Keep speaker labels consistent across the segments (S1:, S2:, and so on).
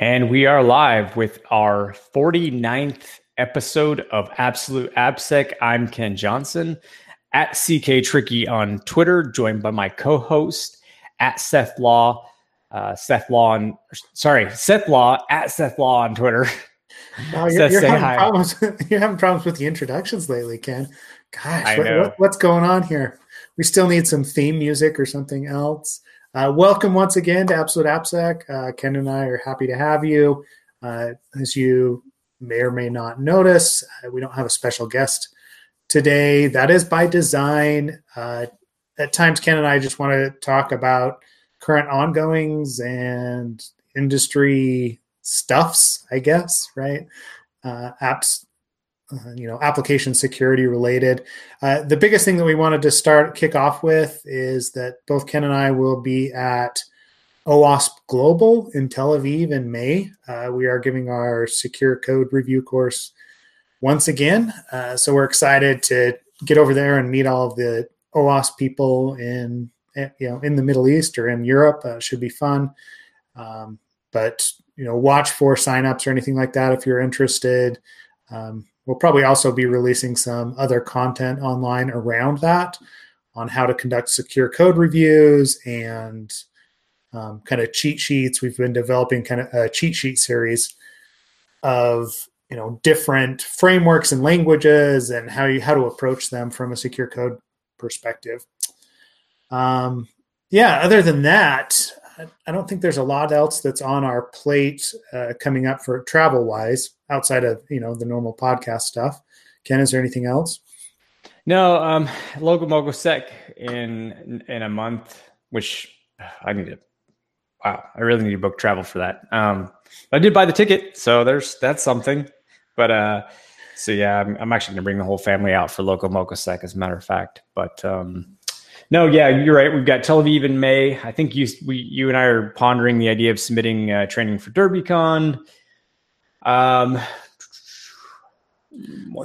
S1: And we are live with our 49th episode of Absolute AppSec. I'm Ken Johnson at CK Tricky on Twitter, joined by my co-host at Seth Law. Uh, Seth Law on sorry, Seth Law at Seth Law on Twitter.
S2: you're, Seth, you're, having problems, you're having problems with the introductions lately, Ken. Gosh, what, what, what's going on here? We still need some theme music or something else. Uh, welcome once again to Absolute AppSec. Uh, Ken and I are happy to have you. Uh, as you may or may not notice, uh, we don't have a special guest today. That is by design. Uh, at times, Ken and I just want to talk about current ongoings and industry stuffs, I guess, right? Uh, apps uh, you know application security related. Uh, the biggest thing that we wanted to start kick off with is that both Ken and I will be at OWASP Global in Tel Aviv in May. Uh, we are giving our secure code review course once again, uh, so we're excited to get over there and meet all of the OWASP people in eh, you know in the Middle East or in Europe. Uh, should be fun. Um, but you know, watch for signups or anything like that if you're interested. Um, We'll probably also be releasing some other content online around that on how to conduct secure code reviews and um, kind of cheat sheets. We've been developing kind of a cheat sheet series of you know different frameworks and languages and how you how to approach them from a secure code perspective. Um, yeah, other than that, I don't think there's a lot else that's on our plate uh, coming up for travel wise outside of you know the normal podcast stuff. Ken, is there anything else?
S1: No, um, LocoMocoSec in in a month, which I need to. Wow, I really need to book travel for that. Um, I did buy the ticket, so there's that's something. But uh, so yeah, I'm, I'm actually going to bring the whole family out for LocoMocoSec, as a matter of fact. But um, no, yeah, you're right. We've got Tel Aviv in May. I think you we you and I are pondering the idea of submitting uh, training for DerbyCon. Um,
S2: I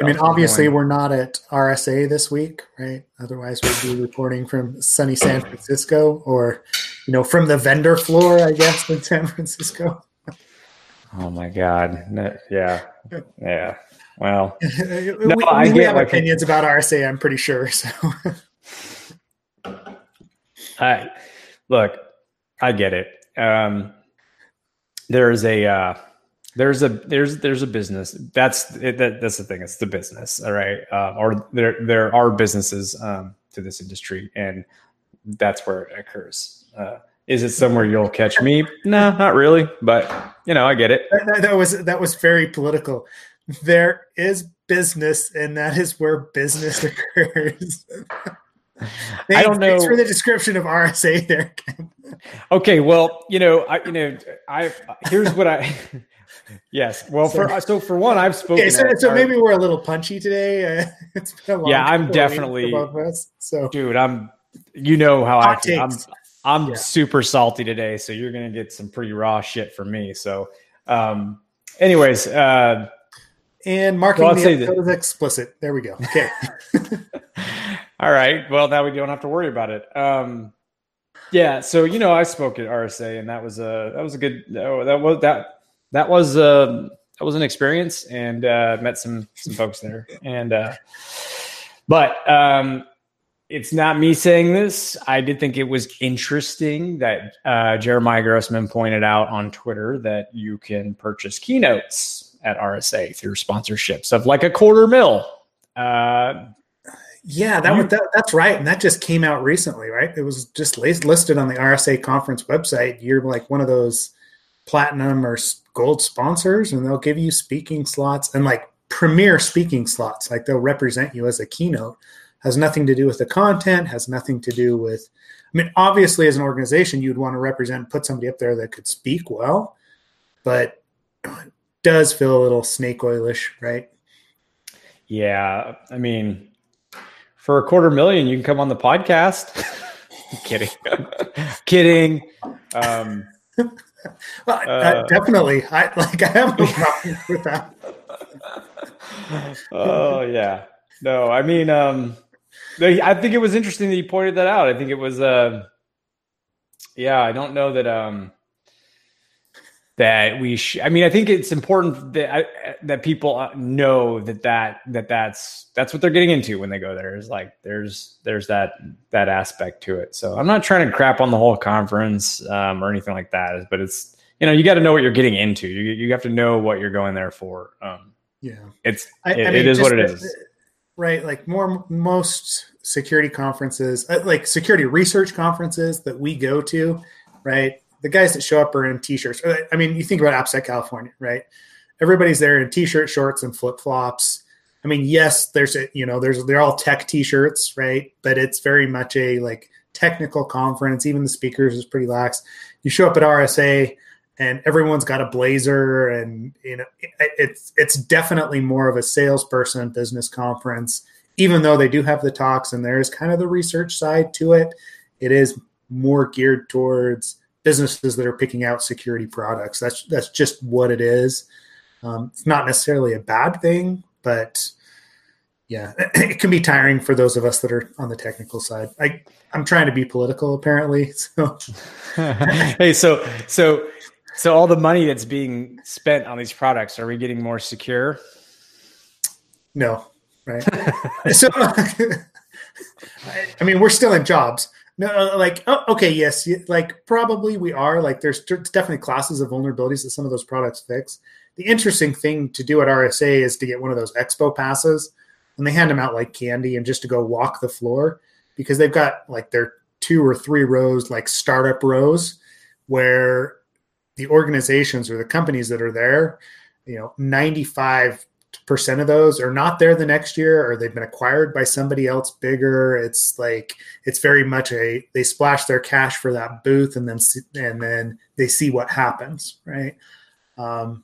S2: mean, obviously, we're not at RSA this week, right? Otherwise, we'd be reporting from sunny San Francisco or, you know, from the vendor floor, I guess, in San Francisco.
S1: Oh my God! No, yeah, yeah. Well,
S2: no, we, I we have opinions about RSA. I'm pretty sure. So.
S1: I look, I get it. Um, there's a uh, there's a there's there's a business that's it, that, that's the thing. It's the business, all right. Uh, or there there are businesses um, to this industry, and that's where it occurs. Uh, is it somewhere you'll catch me? No, not really. But you know, I get it.
S2: That, that was that was very political. There is business, and that is where business occurs. Thanks, I don't know. Thanks for the description of RSA there.
S1: okay, well, you know, I, you know, I here's what I. yes, well, so, for so for one, I've spoken. Okay,
S2: so, so our, maybe we're a little punchy today. Uh,
S1: it's been a long yeah, I'm definitely. So, dude, I'm. You know how Hot I feel. I'm. I'm yeah. super salty today, so you're gonna get some pretty raw shit from me. So, um, anyways, uh,
S2: and marking well, the episode explicit. There we go. Okay.
S1: All right. Well, now we don't have to worry about it. Um, yeah. So you know, I spoke at RSA, and that was a that was a good that was that that was uh, that was an experience, and uh, met some some folks there, and uh, but um, it's not me saying this. I did think it was interesting that uh, Jeremiah Grossman pointed out on Twitter that you can purchase keynotes at RSA through sponsorships of like a quarter mil. Uh,
S2: yeah, that, was, that that's right, and that just came out recently, right? It was just listed on the RSA conference website. You're like one of those platinum or gold sponsors, and they'll give you speaking slots and like premier speaking slots. Like they'll represent you as a keynote. Has nothing to do with the content. Has nothing to do with. I mean, obviously, as an organization, you'd want to represent, put somebody up there that could speak well, but does feel a little snake oilish, right?
S1: Yeah, I mean, for a quarter million, you can come on the podcast. kidding, kidding. Um,
S2: well, uh, definitely, I like. I have no problem with that.
S1: oh yeah, no, I mean, um, I think it was interesting that you pointed that out. I think it was, uh, yeah, I don't know that. Um, that we sh- i mean i think it's important that that people uh, know that that that that's that's what they're getting into when they go there is like there's there's that that aspect to it. So i'm not trying to crap on the whole conference um, or anything like that but it's you know you got to know what you're getting into. You, you have to know what you're going there for. Um,
S2: yeah.
S1: it's I, it, I mean, it is what it is.
S2: right like more most security conferences uh, like security research conferences that we go to right the guys that show up are in t-shirts. Uh, I mean, you think about AppSec California, right? Everybody's there in t-shirt, shorts, and flip flops. I mean, yes, there's a you know, there's they're all tech t-shirts, right? But it's very much a like technical conference. Even the speakers is pretty lax. You show up at RSA and everyone's got a blazer and you know it's it's definitely more of a salesperson business conference even though they do have the talks and there's kind of the research side to it it is more geared towards businesses that are picking out security products. That's that's just what it is. Um, it's not necessarily a bad thing, but yeah, it can be tiring for those of us that are on the technical side. I I'm trying to be political apparently. So
S1: hey, so so so all the money that's being spent on these products, are we getting more secure?
S2: No, right? so I mean, we're still in jobs. No, uh, like oh, okay, yes, like probably we are. Like there's definitely classes of vulnerabilities that some of those products fix. The interesting thing to do at RSA is to get one of those expo passes, and they hand them out like candy, and just to go walk the floor because they've got like their two or three rows, like startup rows, where the organizations or the companies that are there, you know, 95 percent of those are not there the next year or they've been acquired by somebody else bigger. It's like it's very much a they splash their cash for that booth and then and then they see what happens right? Um,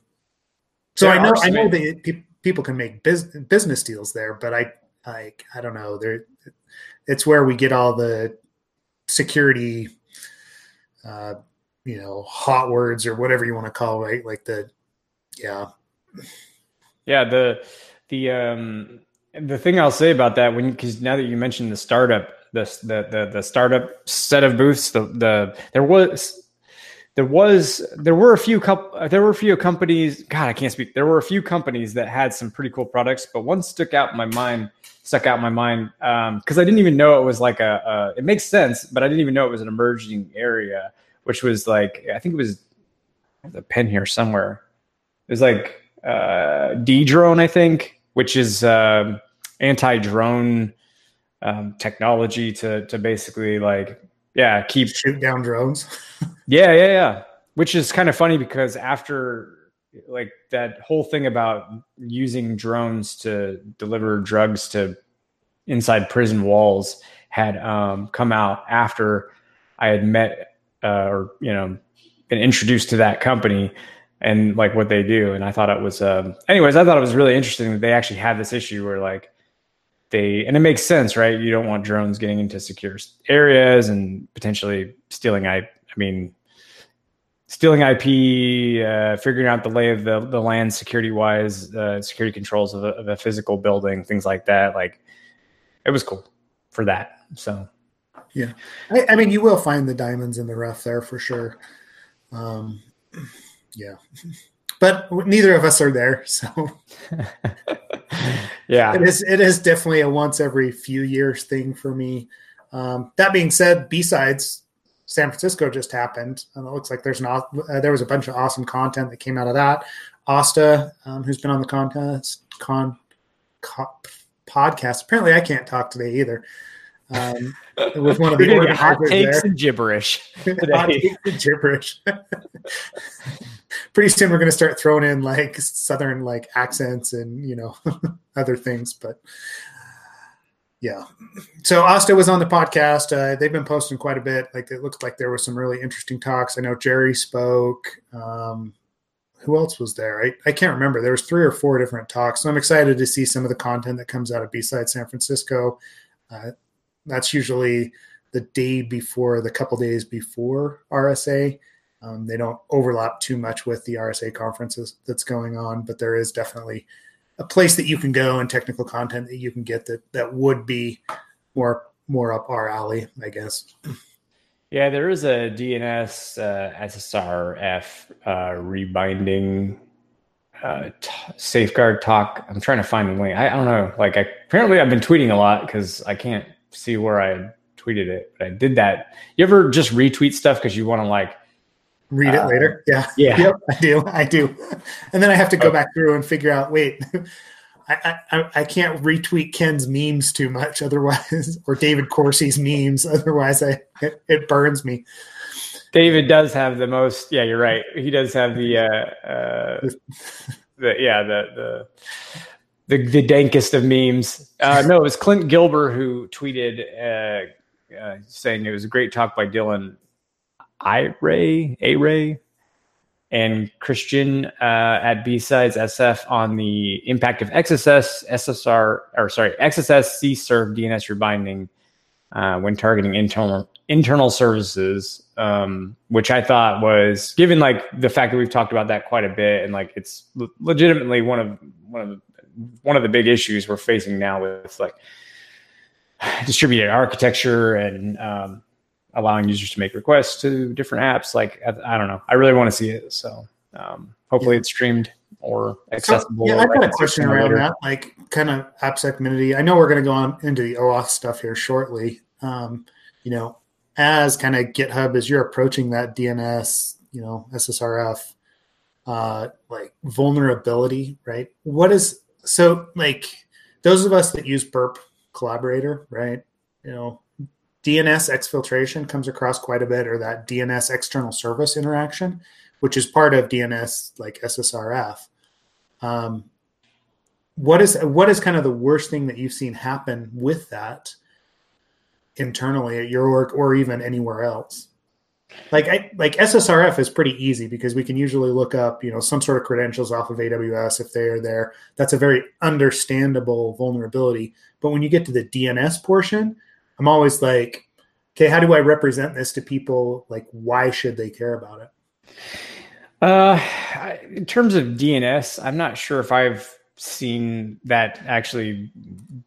S2: so there i know i know that pe- people can make business business deals there but i i i don't know. There it's where we get all the security uh you know hot words or whatever you want to call it right? Like the yeah
S1: yeah, the the um the thing I'll say about that when because now that you mentioned the startup, the the the, the startup set of booths, the the there was there was there were a few couple there were a few companies god i can't speak there were a few companies that had some pretty cool products but one stuck out in my mind stuck out in my mind because um, i didn't even know it was like a, a, it makes sense but i didn't even know it was an emerging area which was like i think it was the pen here somewhere. It was like uh, Dedrone, I think, which is uh, anti-drone um, technology to to basically like yeah keep
S2: shoot down drones.
S1: yeah, yeah, yeah. Which is kind of funny because after like that whole thing about using drones to deliver drugs to inside prison walls had um, come out after I had met uh, or you know been introduced to that company and like what they do. And I thought it was, um, anyways, I thought it was really interesting that they actually had this issue where like they, and it makes sense, right? You don't want drones getting into secure areas and potentially stealing. I, I mean, stealing IP, uh, figuring out the lay of the, the land security wise, uh, security controls of a, of a physical building, things like that. Like it was cool for that. So,
S2: yeah, I, I mean, you will find the diamonds in the rough there for sure. Um, yeah. But neither of us are there so.
S1: Yeah.
S2: It is it is definitely a once every few years thing for me. Um, that being said b-sides san francisco just happened. And it looks like there's an uh, there was a bunch of awesome content that came out of that. Asta um, who's been on the contest con, con podcast. Apparently i can't talk today either. Um, with one of the
S1: hot takes there. and gibberish. hot takes
S2: and gibberish. Pretty soon we're going to start throwing in like southern like accents and you know other things, but yeah. So Asta was on the podcast. Uh, they've been posting quite a bit. Like it looks like there was some really interesting talks. I know Jerry spoke. Um, who else was there? I, I can't remember. There was three or four different talks. So I'm excited to see some of the content that comes out of B-side San Francisco. Uh, that's usually the day before, the couple days before RSA. Um, they don't overlap too much with the RSA conferences that's going on, but there is definitely a place that you can go and technical content that you can get that that would be more more up our alley, I guess.
S1: Yeah, there is a DNS uh, SSRF uh, rebinding uh, t- safeguard talk. I'm trying to find the link. I, I don't know. Like, I, apparently, I've been tweeting a lot because I can't see where I tweeted it. But I did that. You ever just retweet stuff because you want to like
S2: read it uh, later? Yeah.
S1: Yeah.
S2: Yep, I do. I do. And then I have to go okay. back through and figure out. Wait, I, I, I can't retweet Ken's memes too much, otherwise, or David Corsi's memes, otherwise, I it, it, burns me.
S1: David does have the most. Yeah, you're right. He does have the, uh, uh, the yeah, the the the, the dankest of memes. Uh, no, it was Clint Gibler who tweeted uh, uh, saying it was a great talk by Dylan I Ray A Ray and Christian uh, at B-Sides SF on the impact of XSS, SSR, or sorry, XSS C-Serve DNS rebinding uh, when targeting internal internal services, um, which I thought was given like the fact that we've talked about that quite a bit, and like it's legitimately one of one of the, one of the big issues we're facing now with like distributed architecture and um, allowing users to make requests to different apps. Like I, I don't know, I really want to see it. So um, hopefully yeah. it's streamed or accessible.
S2: So, yeah, I've got a question around later. that, like kind of AppSec Minity. I know we're going to go on into the OAuth stuff here shortly. Um, you know, as kind of GitHub as you're approaching that DNS, you know, SSRF, uh, like vulnerability, right? What is so like those of us that use Burp Collaborator, right? You know, DNS exfiltration comes across quite a bit, or that DNS external service interaction, which is part of DNS like SSRF. Um, what is what is kind of the worst thing that you've seen happen with that internally at your work or even anywhere else? Like I, like SSRF is pretty easy because we can usually look up you know some sort of credentials off of AWS if they are there. That's a very understandable vulnerability. But when you get to the DNS portion, I'm always like, okay, how do I represent this to people? Like, why should they care about it?
S1: Uh, in terms of DNS, I'm not sure if I've seen that actually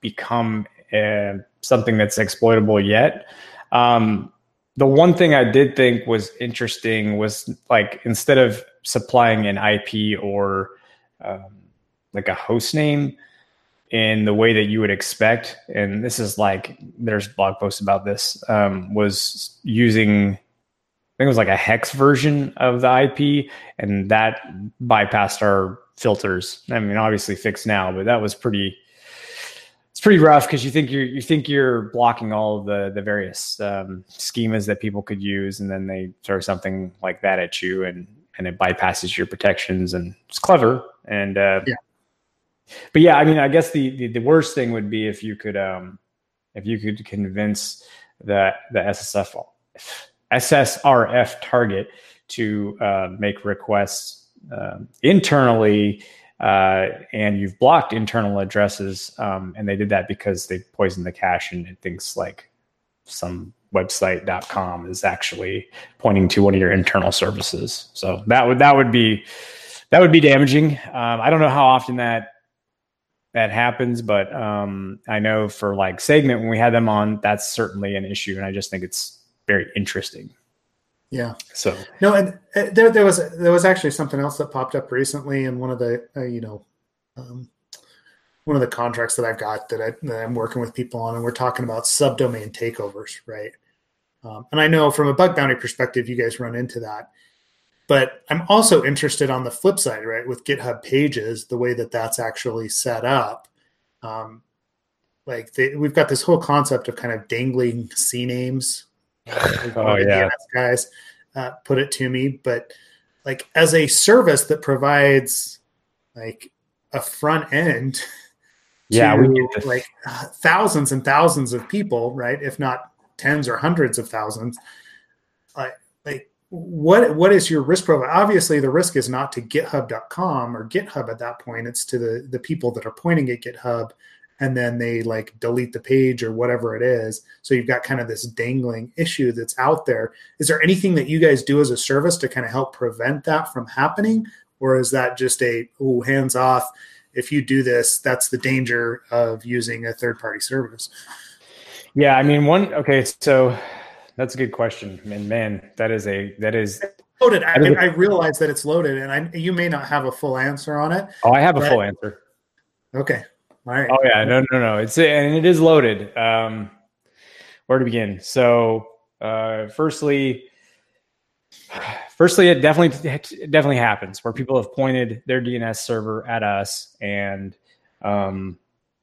S1: become uh, something that's exploitable yet. Um, the one thing I did think was interesting was like instead of supplying an IP or um, like a host name, in the way that you would expect. And this is like there's blog posts about this. Um, was using I think it was like a hex version of the IP, and that bypassed our filters. I mean, obviously fixed now, but that was pretty. It's pretty rough because you think you're you think you're blocking all the the various um, schemas that people could use, and then they throw something like that at you, and and it bypasses your protections, and it's clever. And uh, yeah but yeah, I mean, I guess the, the, the worst thing would be if you could um, if you could convince the the SSF SSRF target to uh, make requests uh, internally, uh, and you've blocked internal addresses, um, and they did that because they poisoned the cache and it thinks like some website.com is actually pointing to one of your internal services. So that would that would be that would be damaging. Um, I don't know how often that that happens. But um, I know for like segment when we had them on, that's certainly an issue, and I just think it's very interesting.
S2: Yeah.
S1: So
S2: no, and uh, there there was there was actually something else that popped up recently in one of the uh, you know. Um, one of the contracts that I've got that, I, that I'm working with people on, and we're talking about subdomain takeovers, right? Um, and I know from a bug bounty perspective, you guys run into that. But I'm also interested on the flip side, right? With GitHub Pages, the way that that's actually set up. Um, like they, we've got this whole concept of kind of dangling CNAMEs.
S1: oh yeah,
S2: guys uh, put it to me, but like as a service that provides like a front end.
S1: yeah, we
S2: get like uh, thousands and thousands of people, right? If not tens or hundreds of thousands. Like what what is your risk profile? Obviously, the risk is not to GitHub.com or GitHub at that point. It's to the the people that are pointing at GitHub, and then they like delete the page or whatever it is. So you've got kind of this dangling issue that's out there. Is there anything that you guys do as a service to kind of help prevent that from happening, or is that just a oh hands off? If you do this, that's the danger of using a third party service.
S1: Yeah, I mean, one okay, so That's a good question. And man, that is a that is
S2: loaded. I, I realize that it's loaded, and I you may not have a full answer on it.
S1: Oh, I have a full answer.
S2: Okay. All right.
S1: Oh yeah, no, no, no. It's and it is loaded. Um, where to begin? So, uh, firstly, firstly, it definitely it definitely happens where people have pointed their DNS server at us and um,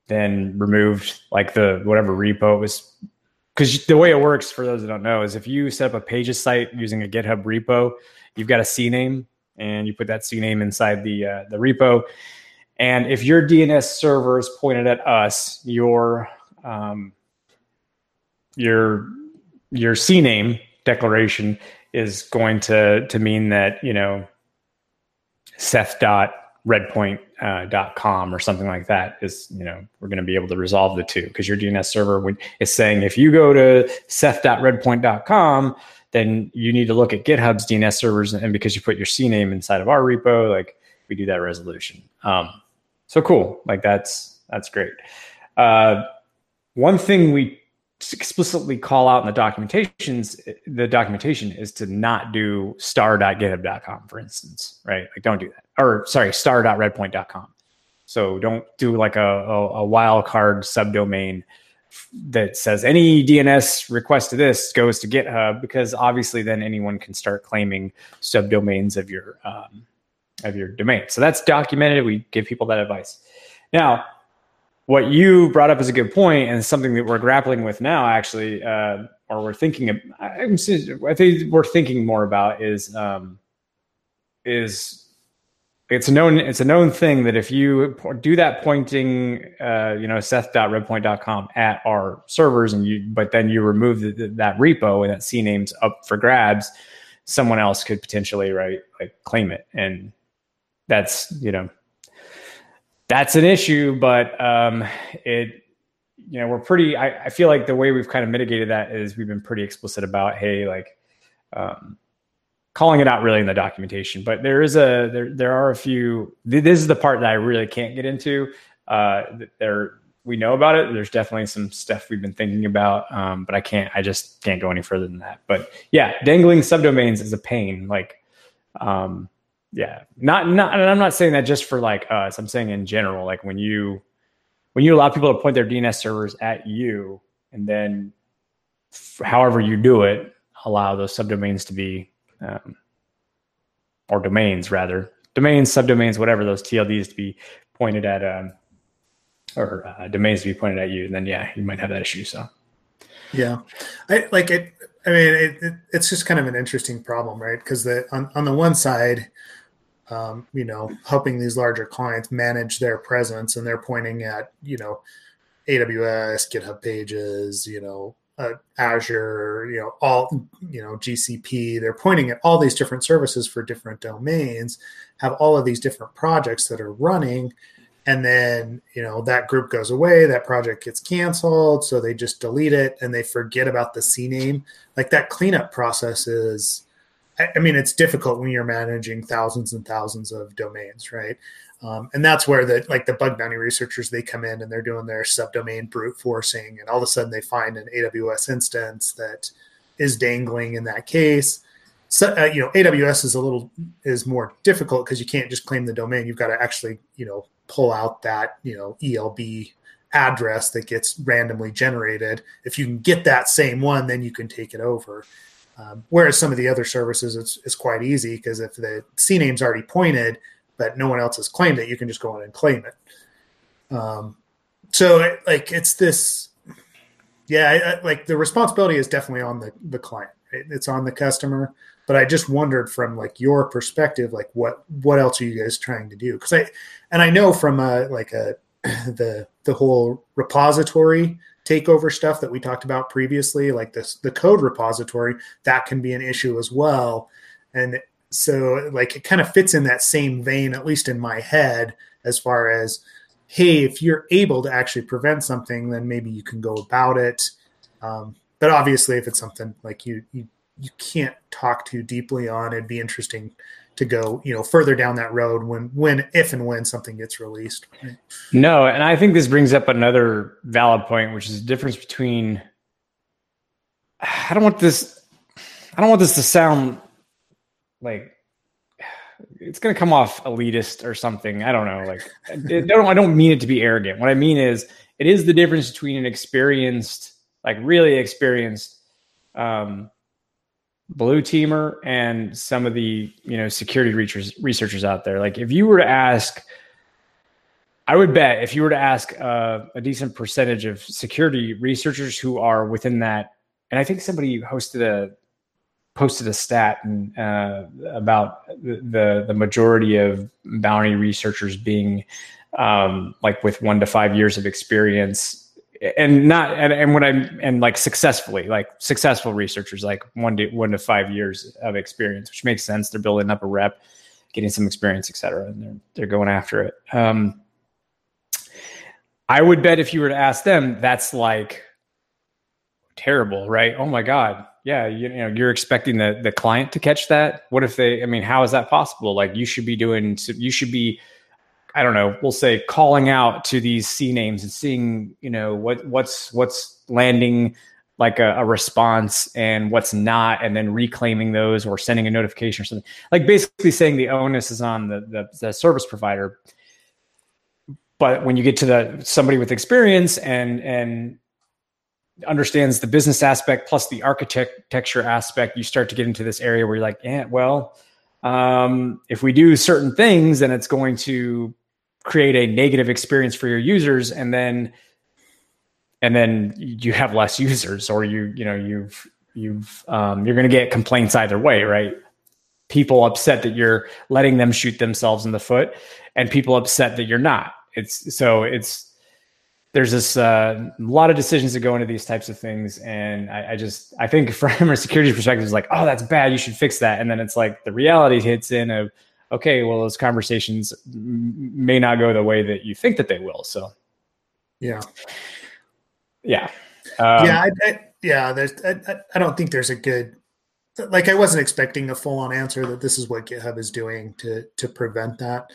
S1: then removed like the whatever repo it was because the way it works for those that don't know is if you set up a pages site using a GitHub repo, you've got a CNAME and you put that CNAME inside the uh, the repo. And if your DNS server is pointed at us, your um, your your CNAME declaration is going to to mean that you know seth.redpoint.com uh, or something like that is you know we're going to be able to resolve the two because your DNS server is saying if you go to seth.redpoint.com then you need to look at GitHub's DNS servers and because you put your CNAME inside of our repo like we do that resolution. Um, so cool. Like that's that's great. Uh, one thing we explicitly call out in the documentations the documentation is to not do star.github.com for instance right? Like don't do that. Or sorry star.redpoint.com so don't do like a, a, a wildcard subdomain that says any dns request to this goes to github because obviously then anyone can start claiming subdomains of your um, of your domain. So that's documented. We give people that advice. Now what you brought up is a good point and something that we're grappling with now actually uh, or we're thinking of, I, think we're thinking more about is um, is it's a known it's a known thing that if you do that pointing uh, you know seth.redpoint.com at our servers and you but then you remove the, that repo and that cname's up for grabs someone else could potentially right like claim it. And that's you know that's an issue, but um, it, you know, we're pretty. I, I, feel like the way we've kind of mitigated that is we've been pretty explicit about, hey, like, um, calling it out really in the documentation. But there is a there there are a few. This is the part that I really can't get into. Uh, there we know about it. There's definitely some stuff we've been thinking about, um, but I can't. I just can't go any further than that. But yeah, dangling subdomains is a pain. Like, um, yeah. Not not and i'm not saying that just for like us. I'm saying in general like when you when you allow people to point their dns servers at you and then however you do it allow those subdomains to be um, or domains rather domains subdomains whatever those tlds to be pointed at um, or uh, domains to be pointed at you and then yeah you might have that issue so.
S2: Yeah. I like it i mean it, it, it's just kind of an interesting problem right? Because the on, on the one side um, you know, helping these larger clients manage their presence, and they're pointing at you know, AWS, GitHub Pages, you know, uh, Azure, you know, all you know, GCP. They're pointing at all these different services for different domains, have all of these different projects that are running, and then you know that group goes away, that project gets canceled, so they just delete it and they forget about the CNAME. Like that cleanup process is I mean, it's difficult when you're managing thousands and thousands of domains, right? Um, and that's where the like the bug bounty researchers they come in and they're doing their subdomain brute forcing, and all of a sudden they find an AWS instance that is dangling in that case. So uh, you know, AWS is a little is more difficult because you can't just claim the domain. You've got to actually you know pull out that you know ELB address that gets randomly generated. If you can get that same one, then you can take it over. Um, whereas some of the other services, it's, it's quite easy because if the CNAME's already pointed, but no one else has claimed it, you can just go in and claim it. Um, so like it's this, yeah, I, like the responsibility is definitely on the, the client. Right? It's on the customer. But I just wondered from like your perspective, like what what else are you guys trying to do? Because I and I know from a like a the the whole repository takeover stuff that we talked about previously, like this the code repository, that can be an issue as well. And so like it kind of fits in that same vein, at least in my head, as far as hey, if you're able to actually prevent something, then maybe you can go about it. Um, but obviously, if it's something like you you you can't talk too deeply on, it'd be interesting to go you know further down that road when when if and when something gets released
S1: no and i think this brings up another valid point which is the difference between I don't want this. I don't want this to sound like it's going to come off elitist or something. I don't know. Like, I don't, I don't mean it to be arrogant. What I mean is, it is the difference between an experienced, like really experienced, um, blue teamer and some of the you know security researchers out there. Like, if you were to ask, I would bet if you were to ask uh, a decent percentage of security researchers who are within that, and I think somebody hosted a posted a stat and, uh, about the the majority of bounty researchers being um, like with one to five years of experience and not and, and what I'm and like successfully like successful researchers like one to one to five years of experience, which makes sense. They're building up a rep, getting some experience, etc., and they're they're going after it. Um, I would bet if you were to ask them, that's like terrible, right? Oh my god, yeah, you, you, know, you're expecting the the client to catch that. What if they? I mean, how is that possible? Like, you should be doing. You should be. I don't know. We'll say calling out to these C names and seeing, you know, what what's what's landing like a, a, response and what's not, and then reclaiming those or sending a notification or something. Like basically saying the onus is on the, the, the service provider. But when you get to the somebody with experience and and understands the business aspect plus the architecture aspect, you start to get into this area where you're like, yeah, well, um, if we do certain things, then it's going to create a negative experience for your users, and then and then you have less users, or you you know you've you've um, you're going to get complaints either way, right? People upset that you're letting them shoot themselves in the foot, and people upset that you're not. It's so it's there's this uh, a lot of decisions that go into these types of things and I, I, just i think from a security perspective it's like oh that's bad you should fix that and then it's like the reality hits in of okay well those conversations m- may not go the way that you think that they will so.
S2: Yeah.
S1: Yeah.
S2: Um, yeah I, I, yeah there's I, I don't think there's a good like i wasn't expecting a full-on answer that this is what github is doing to to prevent that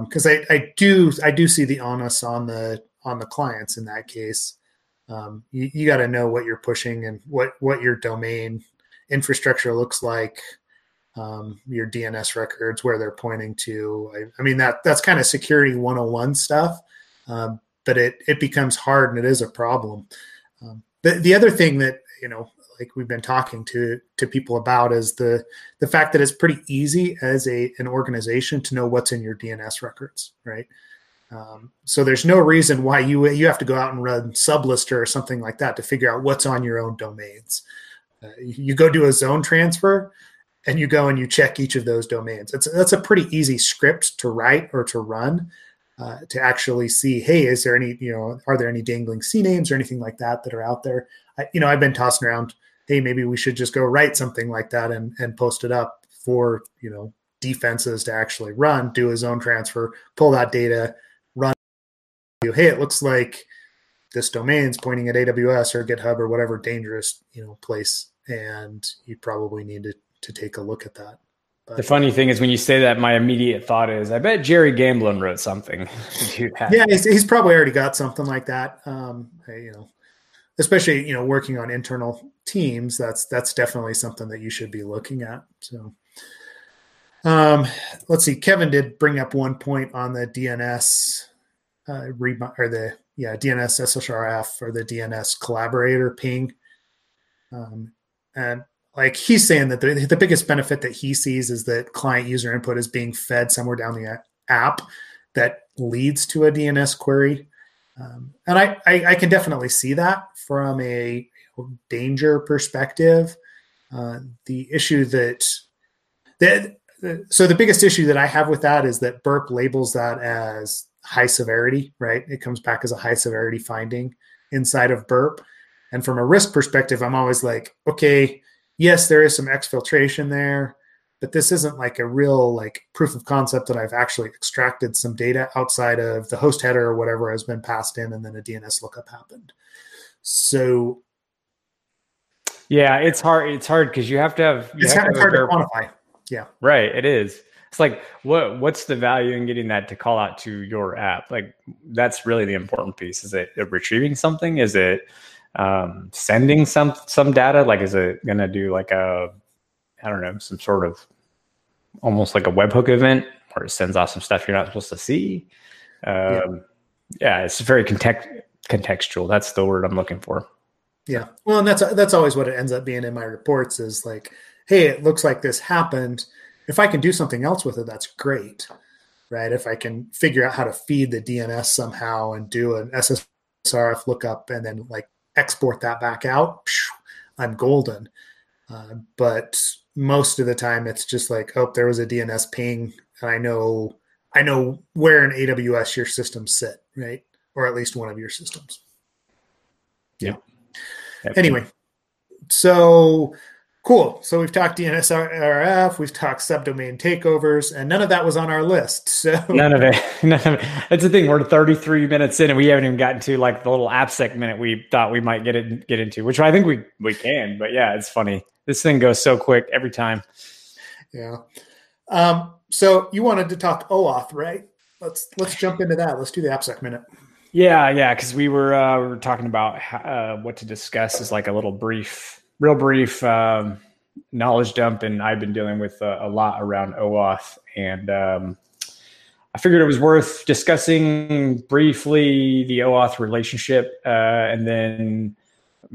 S2: because um, I, I do I do see the onus on the on the clients in that case. Um, you, you got to know what you're pushing and what what your domain infrastructure looks like, um, your DNS records, where they're pointing to. I, I mean that that's kind of security 101 stuff, um, but it it becomes hard and it is a problem. Um, the the other thing that you know like we've been talking to to people about is the the fact that it's pretty easy as a an organization to know what's in your DNS records, right? Um, so there's no reason why you you have to go out and run Sublist3r or something like that to figure out what's on your own domains. Uh, you, go do a zone transfer, and you go and you check each of those domains. It's that's a pretty easy script to write or to run uh, to actually see. Hey, is there any you know are there any dangling C names or anything like that that are out there? I, you know, I've been tossing around. Hey, maybe we should just go write something like that and and post it up for you know defenses to actually run, do a zone transfer, pull that data run hey, it looks like this domain's pointing at AWS or GitHub or whatever dangerous you know place, and you probably need to to take a look at that.
S1: But, the funny thing is, when you say that, my immediate thought is, I bet Jerry Gamblin wrote something.
S2: yeah, he's, he's, probably already got something like that. Um, you know, especially you know working on internal teams. That's that's definitely something that you should be looking at. So, um, let's see. Kevin did bring up one point on the DNS uh, or the yeah DNS SSRF or the DNS collaborator ping, um, and like he's saying that the, the biggest benefit that he sees is that client user input is being fed somewhere down the app that leads to a DNS query. Um, and I, I, I, can definitely see that from a danger perspective. Uh, the issue that that so the biggest issue that I have with that is that Burp labels that as high severity, right? It comes back as a high severity finding inside of burp. And from a risk perspective, I'm always like, okay, yes, there is some exfiltration there, but this isn't like a real like proof of concept that I've actually extracted some data outside of the host header or whatever has been passed in and then a DNS lookup happened. So
S1: yeah, it's hard. It's hard because you have to have.
S2: it's,
S1: have
S2: to, hard to quantify. Yeah.
S1: Right. It is it's like what what's the value in getting that to call out to your app like that's really the important piece is it retrieving something is it um, sending some some data? Like, is it going to do like a I don't know some sort of almost like a webhook event where it sends off some stuff you're not supposed to see? Um, yeah. yeah, it's very context contextual. That's the word I'm looking for.
S2: Yeah, well, and that's that's always what it ends up being in my reports is like, hey, it looks like this happened. If I can do something else with it, that's great, right? If I can figure out how to feed the DNS somehow and do an SSRF lookup and then like export that back out, I'm golden. Uh, but most of the time, it's just like, oh, there was a DNS ping, and I know I know where in AWS your systems sit, right? Or at least one of your systems.
S1: Yeah.
S2: Anyway, so cool. So we've talked DNSRF, we've talked subdomain takeovers, and none of that was on our list. So
S1: none of it. None of it. That's the thing. We're 33 minutes in, and we haven't even gotten to like the little AppSec minute we thought we might get it get into, which I think we we can. But yeah, it's funny. This thing goes so quick every time.
S2: Yeah. Um, so you wanted to talk OAuth, right? Let's let's jump into that. Let's do the AppSec minute.
S1: Yeah, yeah, because we were uh, we were talking about uh, what to discuss is like a little brief, real brief um, knowledge dump, and I've been dealing with uh, a lot around OAuth, and um, I figured it was worth discussing briefly the OAuth relationship, uh, and then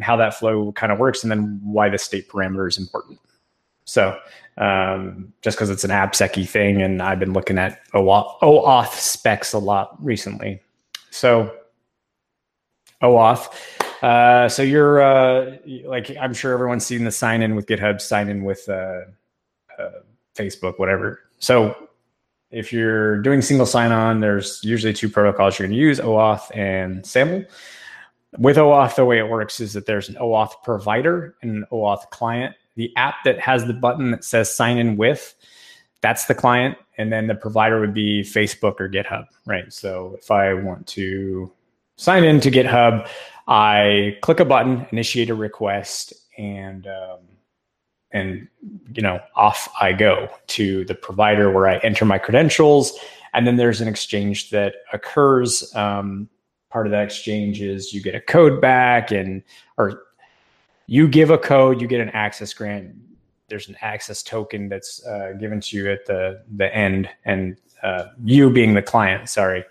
S1: how that flow kind of works, and then why the state parameter is important. So, um, just because it's an AppSecy thing, and I've been looking at OAuth, OAuth specs a lot recently. So, OAuth. Uh, so you're uh, like I'm sure everyone's seen the sign in with GitHub, sign in with uh, uh, Facebook, whatever. So if you're doing single sign on, there's usually two protocols you're going to use: OAuth and SAML. With OAuth, the way it works is that there's an OAuth provider and an OAuth client. The app that has the button that says sign in with, that's the client and then the provider would be Facebook or GitHub, right? So if I want to sign in to GitHub, I click a button, initiate a request, and um, and you know off I go to the provider where I enter my credentials, and then there's an exchange that occurs. Um, part of that exchange is you get a code back, and or you give a code, you get an access grant there's an access token that's uh, given to you at the the end, and uh, you being the client. Sorry,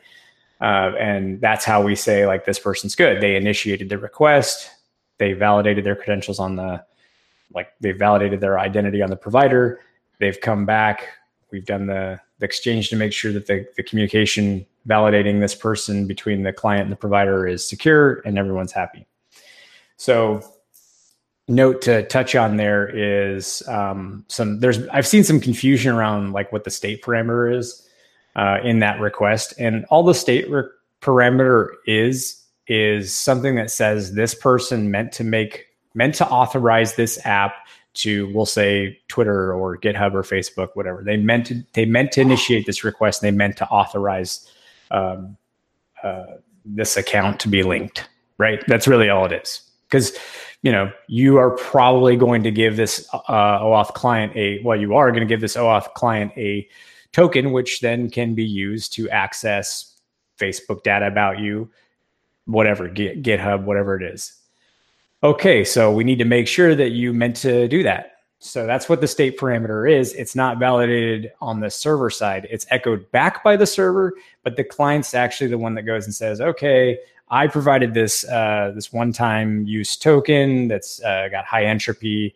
S1: uh, and that's how we say like this person's good. They initiated the request. They validated their credentials on the like they validated their identity on the provider. They've come back. We've done the, the exchange to make sure that the, the communication validating this person between the client and the provider is secure and everyone's happy. So note to touch on there is um, some there's I've seen some confusion around like what the state parameter is uh, in that request, and all the state re- parameter is is something that says this person meant to make meant to authorize this app to we'll say Twitter or GitHub or Facebook, whatever they meant to they meant to initiate this request. And they meant to authorize um, uh, this account to be linked. Right. That's really all it is because you know, you are probably going to give this uh, OAuth client a, well, you are going to give this OAuth client a token, which then can be used to access Facebook data about you, whatever, GitHub, whatever it is. Okay, so we need to make sure that you meant to do that. So that's what the state parameter is. It's not validated on the server side. It's echoed back by the server, but the client's actually the one that goes and says, okay, I provided this uh, this one time use token that's uh, got high entropy.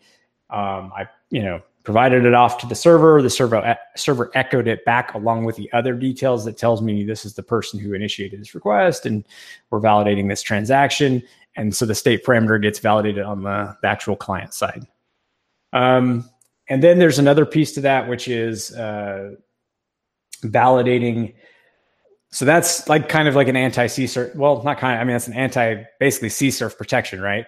S1: Um, I you know provided it off to the server. The server server echoed it back along with the other details that tells me this is the person who initiated this request, and we're validating this transaction. And so the state parameter gets validated on the, the actual client side. Um, and then there's another piece to that, which is uh, validating so that's like kind of like an anti CSRF. Well, not kind of. I mean, that's an anti basically CSRF protection, right?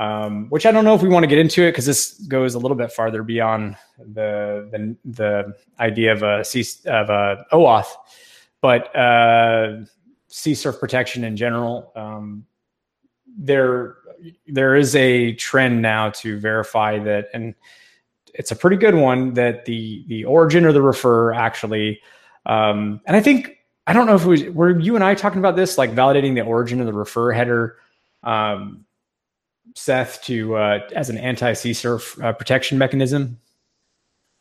S1: Um, which I don't know if we want to get into it because this goes a little bit farther beyond the the, the idea of a C of a OAuth, but uh, CSRF protection in general. Um, there there is a trend now to verify that, and it's a pretty good one that the the origin or the refer actually. Um, and I think I don't know if was were you and I talking about this, like validating the origin of the refer header. Um, Seth to uh, as an anti CSRF uh, protection mechanism?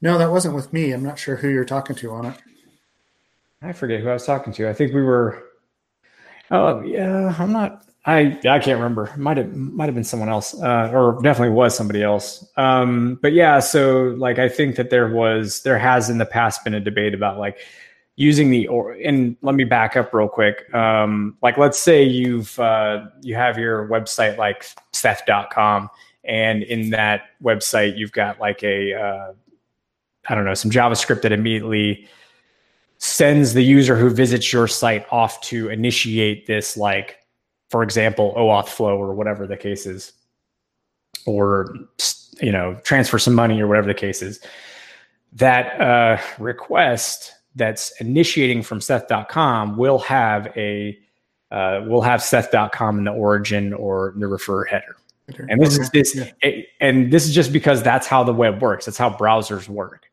S2: No, that wasn't with me. I'm not sure who you're talking to on it.
S1: I forget who I was talking to. I think we were. Oh yeah, I'm not. I I can't remember. Might have might have been someone else, uh, or definitely was somebody else. Um, but yeah, so like I think that there was there has in the past been a debate about like using the or and let me back up real quick. Um, like let's say you've uh, you have your website like seth.com and in that website you've got like a uh, I don't know some javascript that immediately sends the user who visits your site off to initiate this like for example oauth flow or whatever the case is or you know transfer some money or whatever the case is. That uh, request that's initiating from Seth.com will have a uh, will have Seth.com in the origin or the refer header. And this okay. is this, yeah. and this is just because that's how the web works. That's how browsers work.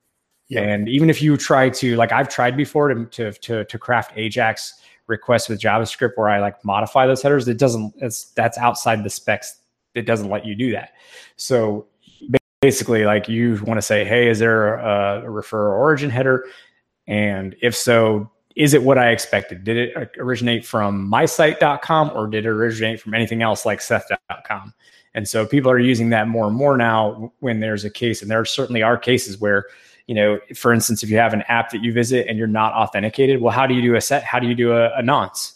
S1: Yeah. And even if you try to, like, I've tried before to to to, to craft Ajax requests with JavaScript where I like modify those headers. It doesn't. It's that's outside the specs. It doesn't let you do that. So basically, like, you want to say, hey, is there a, a refer origin header? And if so, is it what I expected? Did it uh, originate from mysite.com or did it originate from anything else like Seth.com? And so people are using that more and more now when there's a case. And there certainly are cases where, you know, for instance, if you have an app that you visit and you're not authenticated, well, how do you do a set? How do you do a, a nonce?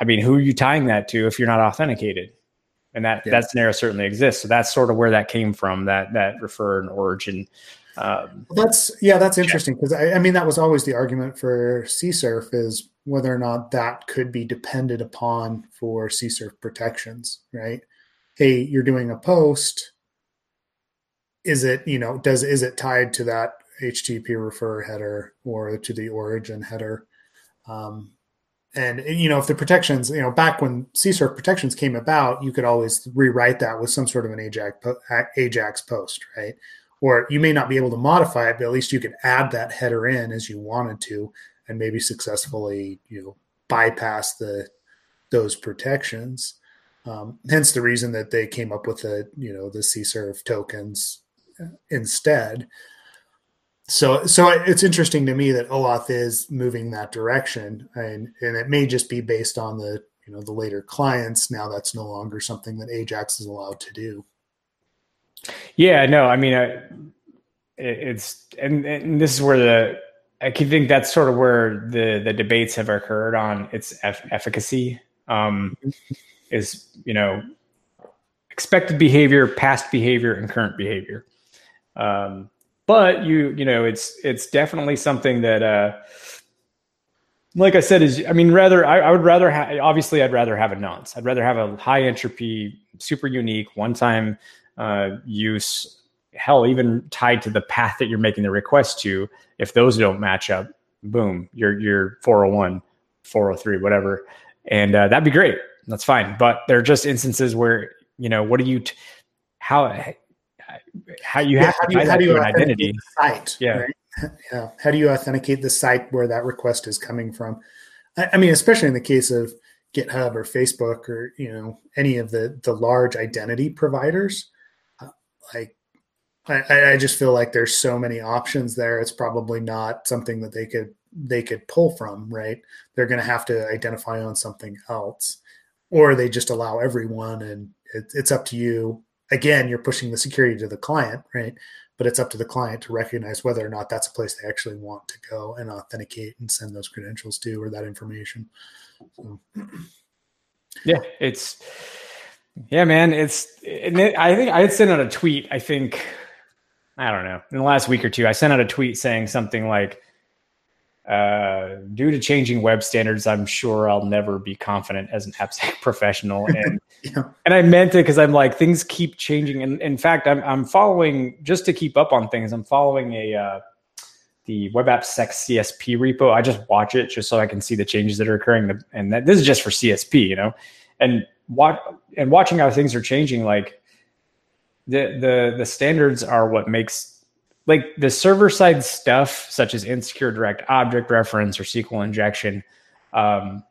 S1: I mean, who are you tying that to if you're not authenticated? And that, yeah. that scenario certainly exists. So that's sort of where that came from, that that refer and origin
S2: um, that's yeah, that's interesting because I, I, mean that was always the argument for CSRF is whether or not that could be depended upon for CSRF protections, right? Hey, you're doing a post. Is it you know does is it tied to that HTTP refer header or to the origin header? Um, and you know if the protections you know back when CSRF protections came about, you could always rewrite that with some sort of an Ajax Ajax post, right? Or you may not be able to modify it, but at least you could add that header in as you wanted to, and maybe successfully you know bypass the those protections. Um, hence the reason that they came up with the you know the CSRF tokens instead. So so it's interesting to me that OAuth is moving that direction, and and it may just be based on the you know the later clients. Now that's no longer something that Ajax is allowed to do.
S1: Yeah, no, I mean, uh, it's and, and this is where the I can think that's sort of where the the debates have occurred on its eff- efficacy. Um, is you know expected behavior, past behavior, and current behavior. Um, but you you know it's it's definitely something that uh, like I said is I mean rather I, I would rather have obviously I'd rather have a nonce. I'd rather have a high entropy, super unique, one time uh, use, hell, even tied to the path that you're making the request to. If those don't match up, boom, you're you're 401, 403, whatever, and uh, that'd be great. That's fine. But there are just instances where you know, what do you, t- how, how you yeah, have how do you, how do you identity
S2: site? Yeah. Right? Yeah. How do you authenticate the site where that request is coming from? I, I mean, especially in the case of GitHub or Facebook or you know any of the the large identity providers like I, I just feel like there's so many options there. It's probably not something that they could they could pull from, right? They're going to have to identify on something else, or they just allow everyone, and it, it's up to you. Again, you're pushing the security to the client, right? But it's up to the client to recognize whether or not that's a place they actually want to go and authenticate and send those credentials to or that information. So.
S1: Yeah, it's yeah, man. It's it, I think I had sent out a tweet. I think I don't know in the last week or two. I sent out a tweet saying something like, uh, "Due to changing web standards, I'm sure I'll never be confident as an AppSec professional." And yeah. and I meant it because I'm like things keep changing. And in fact, I'm I'm following just to keep up on things. I'm following a. Uh, the webappsec CSP repo. I just watch it just so I can see the changes that are occurring. And that, this is just for CSP, you know. And what and watching how things are changing, like the the the standards are what makes like the server side stuff, such as insecure direct object reference or SQL injection. Um,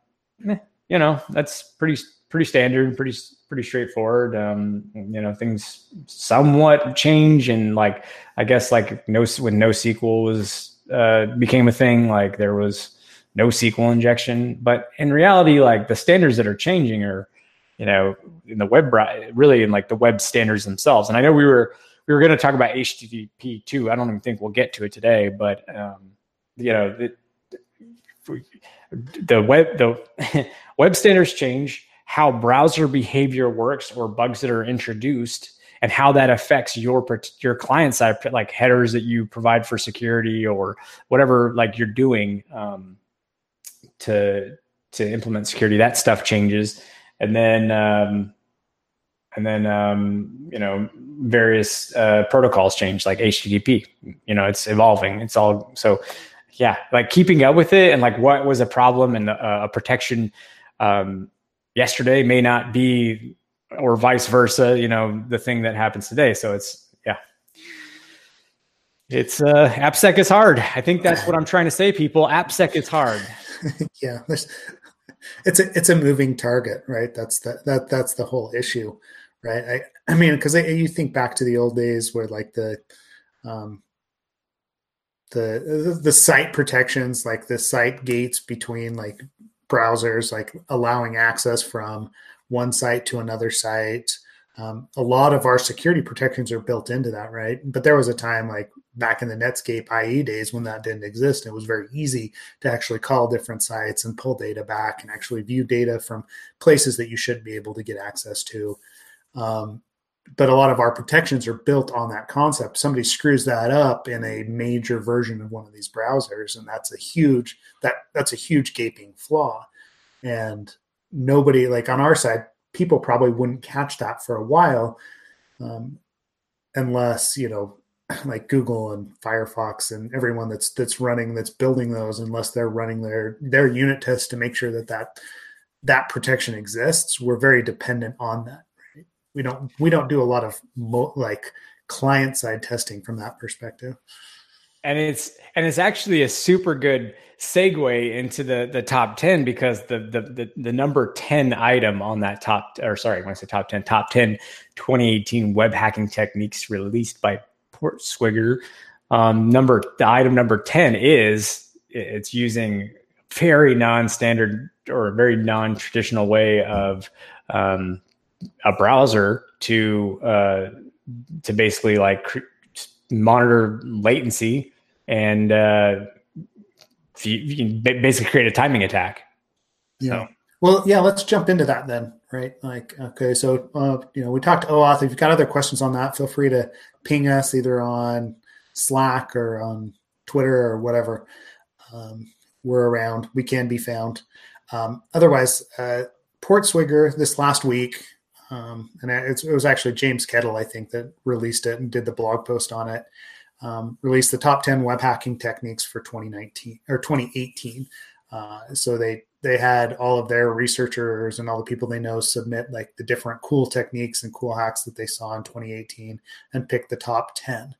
S1: you know, that's pretty pretty standard, pretty pretty straightforward. Um, you know, things somewhat change, and like I guess like no when no NoSQL was uh, became a thing, like there was NoSQL injection, but in reality, like the standards that are changing are, you know, in the web really in like the web standards themselves. And I know we were we were going to talk about HTTP too. I don't even think we'll get to it today, but um, you know, the, the web the web standards change how browser behavior works or bugs that are introduced and how that affects your your client side like headers that you provide for security or whatever like you're doing um, to to implement security that stuff changes and then um, and then um, you know various uh, protocols change like http you know it's evolving. It's all so yeah like keeping up with it and like what was a problem and uh, a protection um, yesterday may not be or vice versa you know the thing that happens today. So it's yeah. It's uh appsec is hard. I think that's what i'm trying to say people. Appsec is hard.
S2: Yeah there's it's a it's a moving target right that's the that that's the whole issue right i i mean because you think back to the old days where like the um the the site protections like the site gates between like browsers like allowing access from one site to another site. Um, a lot of our security protections are built into that, right? But there was a time like back in the Netscape IE days when that didn't exist. It was very easy to actually call different sites and pull data back and actually view data from places that you shouldn't be able to get access to. Um, but a lot of our protections are built on that concept. Somebody screws that up in a major version of one of these browsers, and that's a huge that that's a huge gaping flaw. And nobody like on our side people probably wouldn't catch that for a while um, unless you know like google and firefox and everyone that's that's running that's building those unless they're running their their unit tests to make sure that that that protection exists we're very dependent on that right? we don't we don't do a lot of mo- like client side testing from that perspective
S1: and it's and it's actually a super good segue into the the top 10 because the the the, the number 10 item on that top or sorry when i say top 10 top 10 2018 web hacking techniques released by portswigger um, number the item number 10 is it's using very non-standard or a very non-traditional way of um, a browser to uh, to basically like monitor latency and uh, you, you, can basically create a timing attack.
S2: Yeah. So. Well, yeah. Let's jump into that then, right? Like, okay, so uh, you know, we talked to OAuth. If you've got other questions on that, feel free to ping us either on Slack or on Twitter or whatever. Um, we're around. We can be found. Um, otherwise, uh, Portswigger this last week, um, and it was actually James Kettle, I think, that released it and did the blog post on it um, released the top 10 web hacking techniques for 2019 or 2018. Uh, so they they had all of their researchers and all the people they know submit like the different cool techniques and cool hacks that they saw in 2018 and pick the top 10.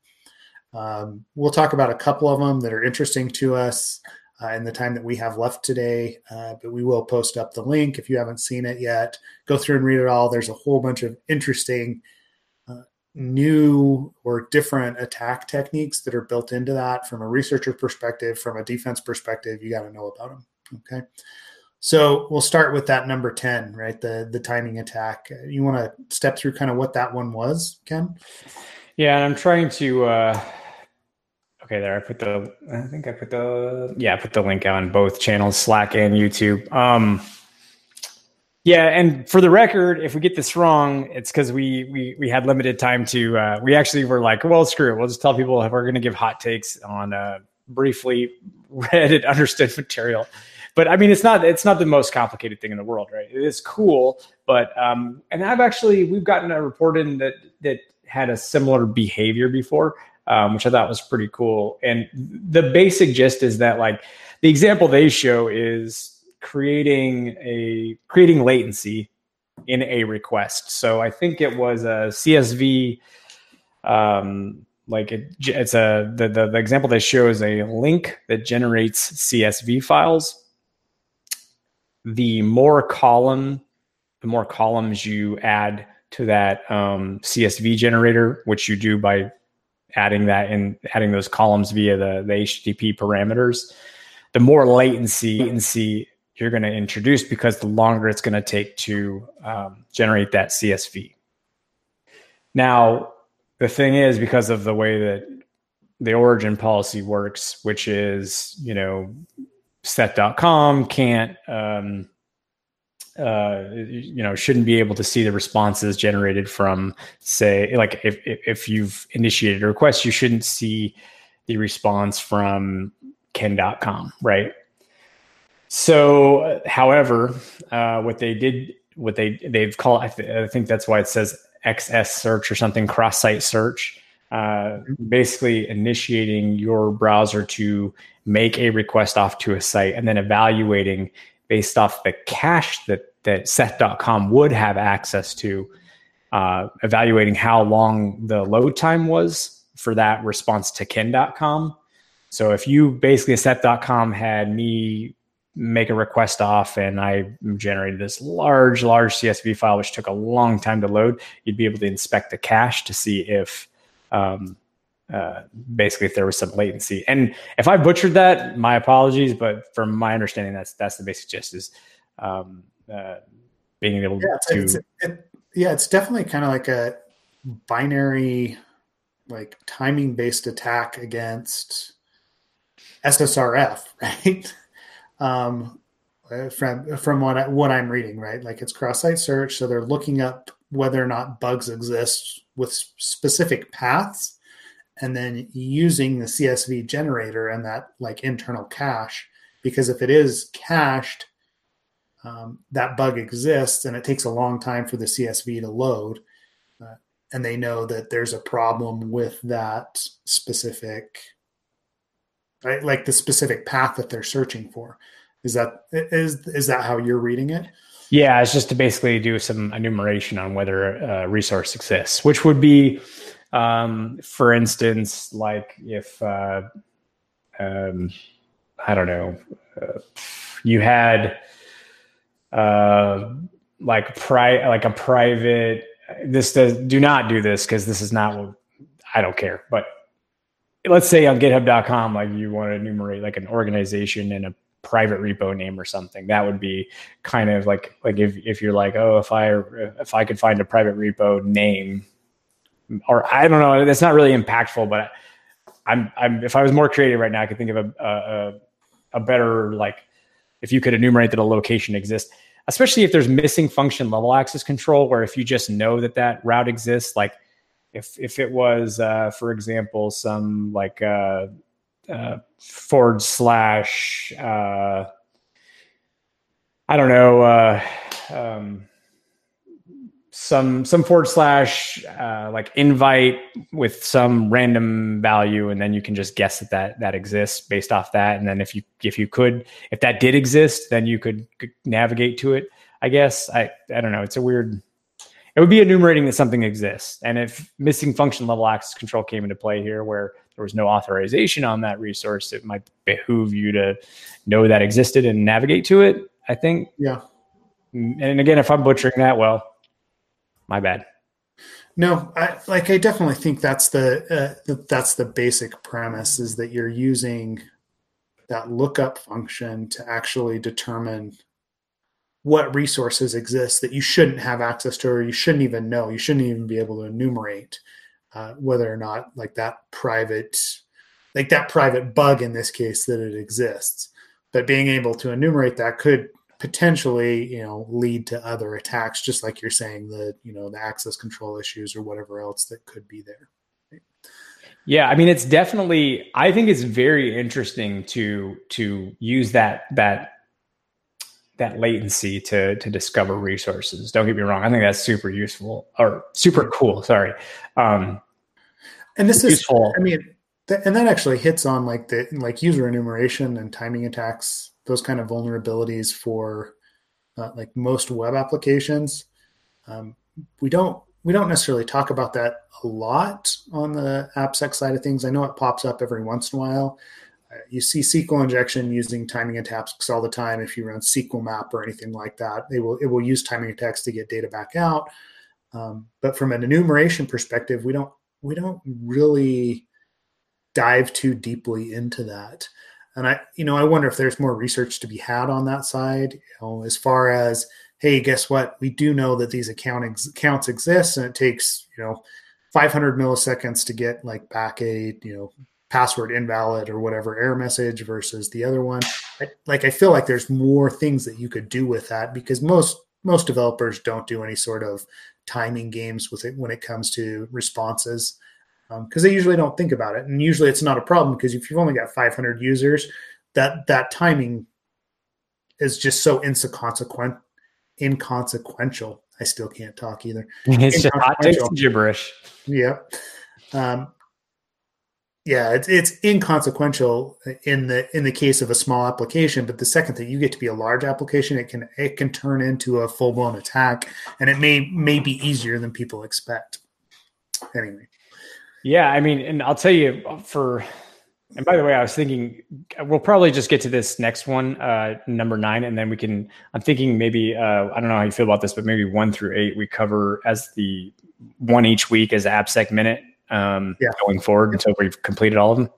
S2: Um, we'll talk about a couple of them that are interesting to us uh, in the time that we have left today, uh, but we will post up the link if you haven't seen it yet. Go through and read it all. There's a whole bunch of interesting new or different attack techniques that are built into that from a researcher perspective, from a defense perspective, you got to know about them. Okay. So we'll start with that number 10, right? The the timing attack. You want to step through kind of what that one was, Ken?
S1: Yeah, and I'm trying to uh okay, there I put the I think I put the yeah, I put the link on both channels, Slack and YouTube. Um yeah, and for the record, if we get this wrong, it's because we we we had limited time to. Uh, we actually were like, well, screw it. We'll just tell people if we're going to give hot takes on uh, briefly read and understood material. But I mean, it's not it's not the most complicated thing in the world, right? It is cool, but um, and I've actually we've gotten a report in that that had a similar behavior before, um, which I thought was pretty cool. And the basic gist is that like the example they show is creating a creating latency in a request. So I think it was a CSV. Um, like it, it's a the, the the example they show is a link that generates CSV files. The more column the more columns you add to that um, CSV generator, which you do by adding that and adding those columns via the, the HTTP parameters, the more latency, latency you're going to introduce because the longer it's going to take to um, generate that CSV. Now, the thing is, because of the way that the origin policy works, which is, you know, set.com can't, um, uh, you know, shouldn't be able to see the responses generated from, say, like if, if you've initiated a request, you shouldn't see the response from ken.com, right? So, however, uh, what they did, what they they've called, I, th- I, think that's why it says XS search or something, cross site search, uh, basically initiating your browser to make a request off to a site and then evaluating based off the cache that that set.com would have access to, uh, evaluating how long the load time was for that response to ken.com. So if you basically set.com had me make a request off and I generated this large, large CSV file, which took a long time to load, you'd be able to inspect the cache to see if um, uh, basically if there was some latency. And if I butchered that, my apologies, but from my understanding, that's that's the basic gist is um, uh, being able
S2: yeah,
S1: to.
S2: It's, it, yeah, it's definitely kind of like a binary, like timing based attack against SSRF, right? um, uh, from from what I, what I'm reading, right? Like it's cross-site search, so they're looking up whether or not bugs exist with specific paths, and then using the CSV generator and that like internal cache. Because if it is cached, um, that bug exists, and it takes a long time for the CSV to load, uh, and they know that there's a problem with that specific right? Like the specific path that they're searching for. Is that is is that how you're reading it?
S1: Yeah, it's just to basically do some enumeration on whether a resource exists, which would be, um, for instance, like if uh, um, I don't know, uh, you had uh, like pri- like a private. This does do not do this because this is not I don't care, but let's say on github.com like you want to enumerate like an organization and a private repo name or something that would be kind of like like if, if you're like oh if i if i could find a private repo name or i don't know that's not really impactful but i'm i'm if i was more creative right now i could think of a a, a better like if you could enumerate that a location exists especially if there's missing function level access control where if you just know that that route exists. Like if if it was, uh, for example, some like uh, uh, forward slash, uh, I don't know, uh, um, some some forward slash uh, like invite with some random value, and then you can just guess that that that exists based off that. And then if you if you could if that did exist, then you could navigate to it. I guess I I don't know. It's a weird it would be enumerating that something exists. And if missing function level access control came into play here, where there was no authorization on that resource, it might behoove you to know that existed and navigate to it. I think.
S2: Yeah.
S1: And again, if I'm butchering that, well, my bad.
S2: No, I like. I definitely think that's the uh, that's the basic premise is that you're using that lookup function to actually determine what resources exist that you shouldn't have access to or you shouldn't even know you shouldn't even be able to enumerate uh, whether or not like that private like that private bug in this case that it exists but being able to enumerate that could potentially you know lead to other attacks just like you're saying the you know the access control issues or whatever else that could be there
S1: yeah i mean it's definitely i think it's very interesting to to use that that that latency to to discover resources. Don't get me wrong; I think that's super useful or super cool. Sorry, um,
S2: and this is useful. I mean, th- and that actually hits on like the like user enumeration and timing attacks, those kind of vulnerabilities for uh, like most web applications. Um, we don't we don't necessarily talk about that a lot on the AppSec side of things. I know it pops up every once in a while. you see SQL injection using timing attacks all the time. If you run SQL map or anything like that, they will it will use timing attacks to get data back out. Um, but from an enumeration perspective, we don't we don't really dive too deeply into that. And I, you know, I wonder if there's more research to be had on that side. You know, as far as hey, guess what? We do know that these account ex- accounts exist, and it takes you know 500 milliseconds to get like back a you know password invalid or whatever error message versus the other one. I, like I feel like there's more things that you could do with that because most most developers don't do any sort of timing games with it when it comes to responses because um, they usually don't think about it. And usually it's not a problem because if you've only got 500 users that that timing is just so inconsequent inconsequential. I still can't talk either.
S1: It's just hot gibberish.
S2: Yeah um, yeah, it's it's inconsequential in the in the case of a small application, but the second that you get to be a large application, it can it can turn into a full blown attack, and it may may be easier than people expect. Anyway,
S1: yeah, I mean, and I'll tell you for. And by the way, I was thinking we'll probably just get to this next one, uh, number nine, and then we can. I'm thinking maybe uh, I don't know how you feel about this, but maybe one through eight we cover as the one each week as AppSec minute um, yeah. going forward until we've completed all of them.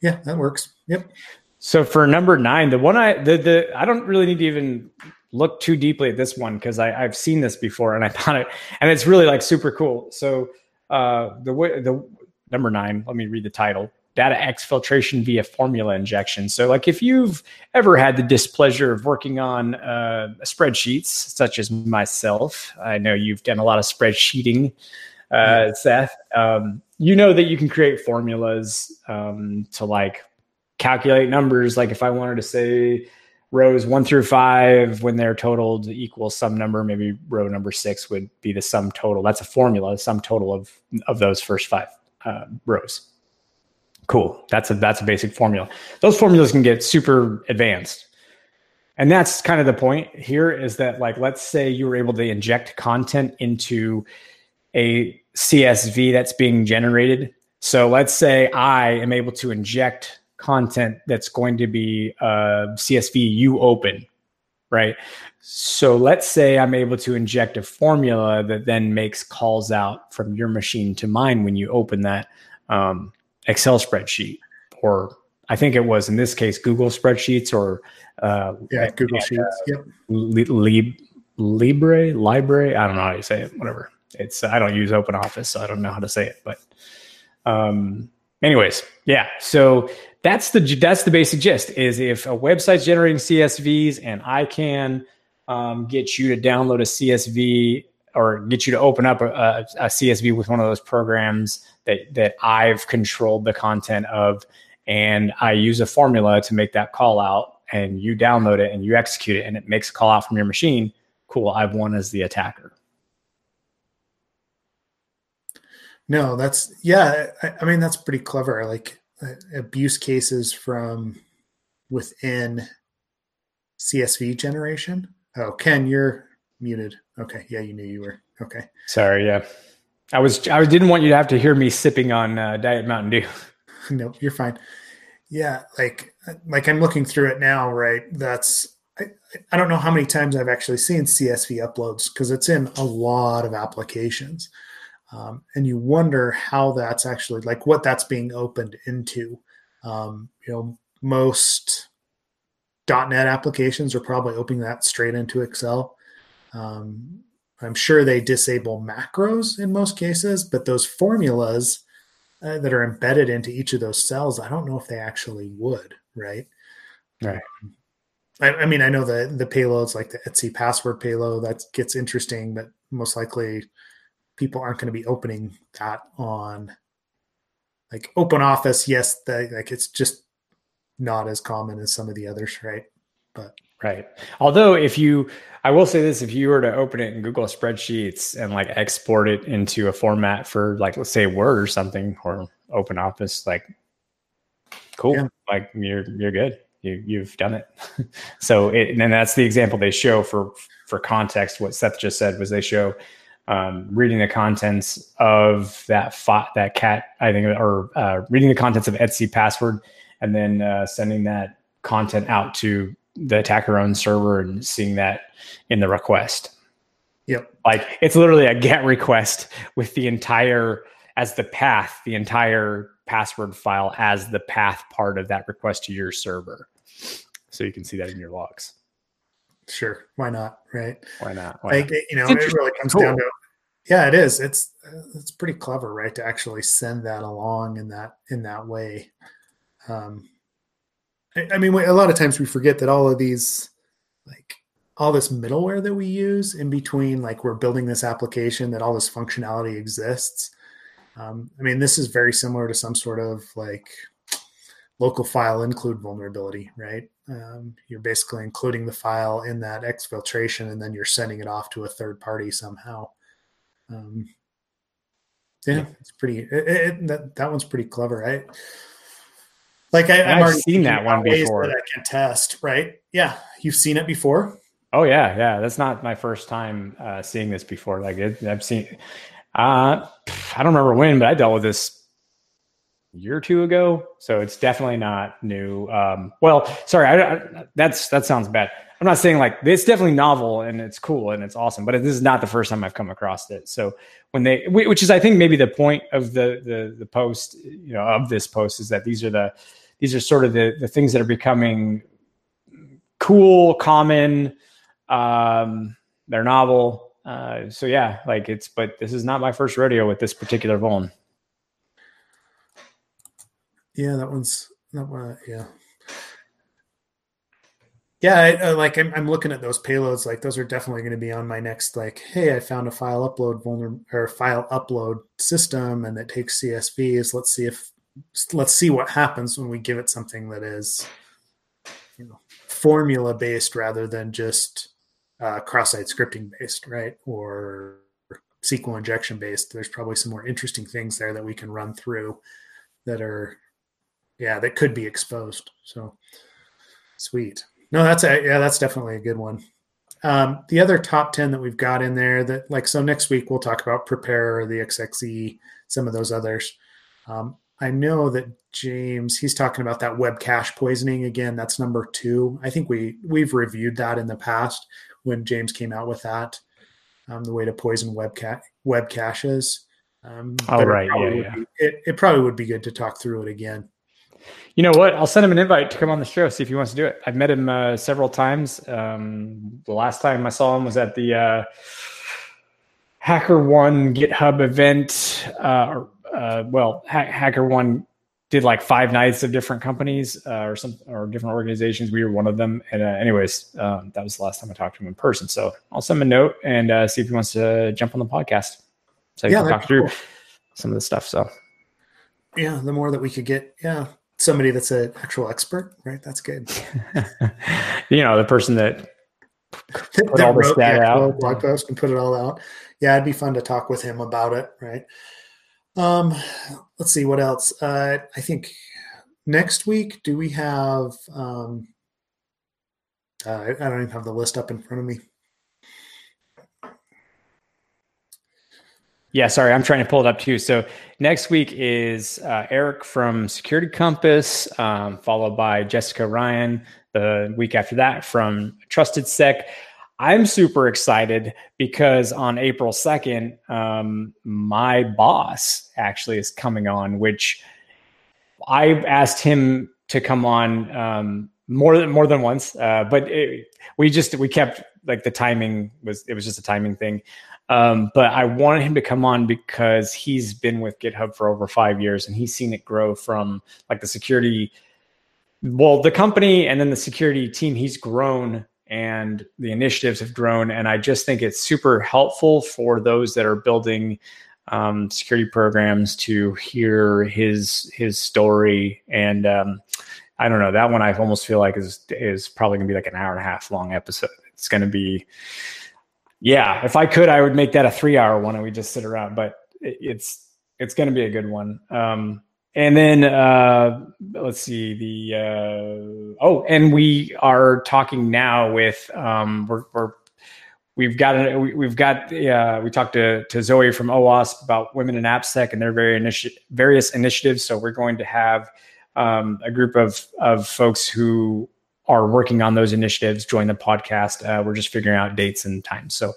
S2: Yeah, that works. Yep.
S1: So for number nine, the one I the the I don't really need to even look too deeply at this one because I've seen this before and I thought it and it's really like super cool. So uh, the way the number nine, let me read the title. Data exfiltration via formula injection. So, like, if you've ever had the displeasure of working on uh, spreadsheets, such as myself, I know you've done a lot of spreadsheeting uh, Seth, um, you know that you can create formulas um, to like calculate numbers. Like if I wanted to say rows one through five, when they're totaled equal some number, maybe row number six would be the sum total. That's a formula, sum total of of those first five uh, rows. Cool. That's a that's a basic formula. Those formulas can get super advanced. And that's kind of the point here is that like let's say you were able to inject content into a CSV that's being generated. So let's say I am able to inject content that's going to be a CSV you open, right? So let's say I'm able to inject a formula that then makes calls out from your machine to mine when you open that um, Excel spreadsheet, or I think it was in this case Google spreadsheets or
S2: uh, yeah Google and, Sheets, uh, yep.
S1: Lib- Libre, Libre. I don't know how you say it. Whatever. It's I don't use Open Office, so I don't know how to say it. But, um, anyways, yeah. So that's the that's the basic gist. Is if a website's generating CSVs and I can um, get you to download a CSV or get you to open up a, a, a, CSV with one of those programs that that I've controlled the content of, and I use a formula to make that call out, and you download it and you execute it, and it makes a call out from your machine. Cool, I've won as the attacker.
S2: No, that's yeah. I, I mean, that's pretty clever. Like uh, abuse cases from within CSV generation. Oh, Ken, you're muted. Okay, yeah, you knew you were. Okay,
S1: sorry. Yeah, I was. I didn't want you to have to hear me sipping on uh, Diet Mountain Dew.
S2: no, you're fine. Yeah, like like I'm looking through it now. Right, that's I, I don't know how many times I've actually seen CSV uploads because it's in a lot of applications. Um, and you wonder how that's actually like what that's being opened into. Um, you know, most .NET applications are probably opening that straight into Excel. Um, I'm sure they disable macros in most cases, but those formulas uh, that are embedded into each of those cells, I don't know if they actually would, right?
S1: Right.
S2: I, I mean, I know the the payloads like the etc password payload that gets interesting, but most likely people aren't going to be opening that on like open office yes the, like it's just not as common as some of the others right? But
S1: right. Although if you i will say this if you were to open it in google spreadsheets and like export it into a format for like let's say word or something or open office like cool. Yeah. like you're you're good. You you've done it. So it and that's the example they show for for context. What seth just said was they show um, reading the contents of that that cat, I think, or uh, reading the contents of etc password and then uh, sending that content out to the attacker owned server and seeing that in the request.
S2: Yep.
S1: Like it's literally a get request with the entire as the path, the entire password file as the path part of that request to your server. So you can see that in your logs.
S2: Sure. Why not? Right.
S1: Why not?
S2: Why like, not? you know, it really comes cool. down to yeah, it is. It's it's pretty clever, right? To actually send that along in that in that way. Um, I, I mean, a lot of times we forget that all of these, like all this middleware that we use in between, like we're building this application, that all this functionality exists. Um, I mean, this is very similar to some sort of like local file include vulnerability, right? Um, you're basically including the file in that exfiltration, and then you're sending it off to a third party somehow. Um, yeah, it's pretty. It, it, that that one's pretty clever. I like. I,
S1: have already seen that one before.
S2: That I can test, right? Yeah, you've seen it before.
S1: Oh yeah, yeah. That's not my first time uh, seeing this before. Like it, I've seen. Uh, I don't remember when, but I dealt with this a year or two ago, so it's definitely not new. Um, well, sorry, I, I, that's that sounds bad. I'm not saying like it's definitely novel and it's cool and it's awesome, but this is not the first time I've come across it. So when they, which is I think maybe the point of the the the post, you know, of this post is that these are the these are sort of the the things that are becoming cool, common. Um, they're novel. Uh, so yeah, like it's, but this is not my first rodeo with this particular vuln.
S2: Yeah, that one's that one. Yeah, yeah, I, like I'm, I'm looking at those payloads. Like those are definitely going to be on my next. Like, hey, I found a file upload vulner or file upload system, and it takes CSVs. Let's see if let's see what happens when we give it something that is, you know, formula based rather than just uh, cross-site scripting based, right? Or SQL injection based. There's probably some more interesting things there that we can run through that are, yeah, that could be exposed. So sweet. No, that's a yeah, that's definitely a good one. Um, the other top 10 that we've got in there that like so next week we'll talk about prepare the xxe some of those others um, i know that james he's talking about that web cache poisoning again that's number two i think we we've reviewed that in the past when james came out with that um, the way to poison web, ca- web caches
S1: um, oh right yeah,
S2: yeah. Be, it, it probably would be good to talk through it again
S1: you know what? I'll send him an invite to come on the show, see if he wants to do it. I've met him uh, several times. Um, the last time I saw him was at the uh, HackerOne GitHub event. Uh, uh, well, ha- HackerOne did like five nights of different companies uh, or some or different organizations. We were one of them. And uh, anyways, um, that was the last time I talked to him in person. So I'll send him a note and uh, see if he wants to jump on the podcast. So yeah, can talk through cool. some of the stuff. So
S2: yeah, the more that we could get, yeah, somebody that's an actual expert, right? That's good.
S1: you know, the person that put that all this data out,
S2: blog post and put it all out. Yeah, it'd be fun to talk with him about it, right? Um, let's see what else. Uh, I think next week, do we have? Um, uh, I don't even have the list up in front of me.
S1: Yeah, sorry, I'm trying to pull it up too. So next week is uh, Eric from Security Compass, um, followed by Jessica Ryan. The week after that from TrustedSec. I'm super excited because on April 2nd, um, my boss actually is coming on, which I've asked him to come on um, more than more than once, uh, but it, we just we kept like the timing was it was just a timing thing. Um, but I wanted him to come on because he's been with GitHub for over five years and he's seen it grow from like the security, well, the company and then the security team. He's grown and the initiatives have grown. And I just think it's super helpful for those that are building um, security programs to hear his his story. And um, I don't know that one. I almost feel like is is probably gonna be like an hour and a half long episode. It's gonna be yeah, if I could, I would make that a three hour one and we just sit around, but it's, it's going to be a good one. Um, and then uh, let's see the uh, oh, and we are talking now with um, we're, we're we've got a, we, have got uh, we talked to to Zoe from OWASP about women in AppSec and their very initi- various initiatives. So we're going to have um, a group of of folks who are working on those initiatives join the podcast. Uh, we're just figuring out dates and times. So,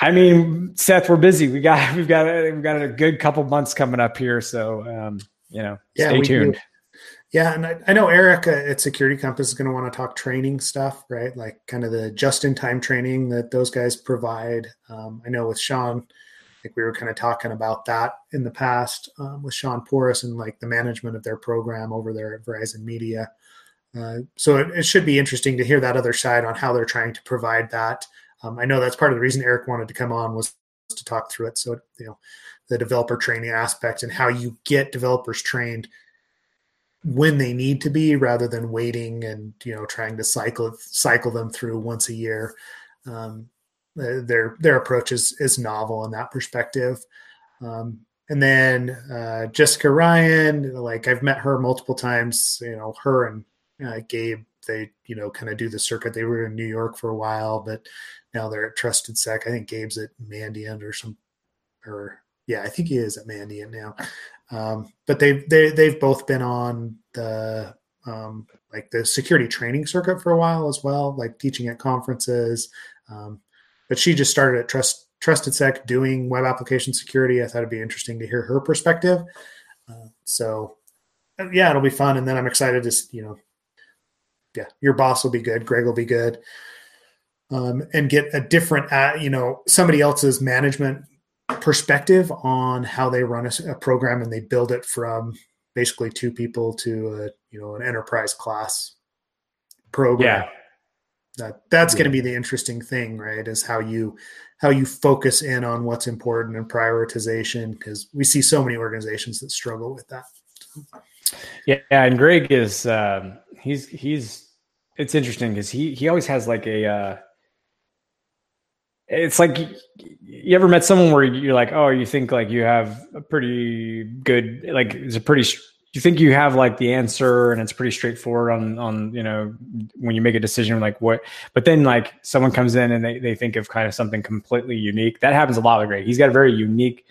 S1: I mean, Seth, we're busy. We got we've got we've got a good couple months coming up here. So, um, you know, yeah, stay tuned. Do.
S2: Yeah, and I, I know Eric at Security Compass is going to want to talk training stuff, right? Like kind of the just-in-time training that those guys provide. Um, I know with Sean, like we were kind of talking about that in the past um, with Sean Porras and like the management of their program over there at Verizon Media. Uh, so it, it, should be interesting to hear that other side on how they're trying to provide that. Um, I know that's part of the reason Eric wanted to come on was to talk through it. So you know the developer training aspect and how you get developers trained when they need to be rather than waiting and you know trying to cycle cycle them through once a year. Um, their their approach is is novel in that perspective. Um, and then uh, jessica ryan like i've met her multiple times you know her and uh, gabe they you know kind of do the circuit. They were in new york for a while but now they're at trusted sec i think gabe's at mandiant or some or yeah i think he is at mandiant now um, but they they they've both been on the um, like the security training circuit for a while as well, like teaching at conferences. Um, but she just started at Trust TrustedSec doing web application security. I thought it'd be interesting to hear her perspective. Uh, so yeah, it'll be fun. And then I'm excited to you know, yeah, your boss will be good, Greg will be good. Um, and get a different, uh, you know, somebody else's management perspective on how they run a, a, program and they build it from basically two people to a you know an enterprise class program. Yeah. That that's yeah. going to be the interesting thing, right? Is how you how you focus in on what's important and prioritization because we see so many organizations that struggle with that.
S1: Yeah, and Greg is um, he's he's it's interesting because he he always has like a uh, it's like you ever met someone where you're like, oh, you think like you have a pretty good, like it's a pretty, you think you have like the answer and it's pretty straightforward on, on, you know, when you make a decision, like what, but then like someone comes in and they, they think of kind of something completely unique. That happens a lot with Greg. He's got a very unique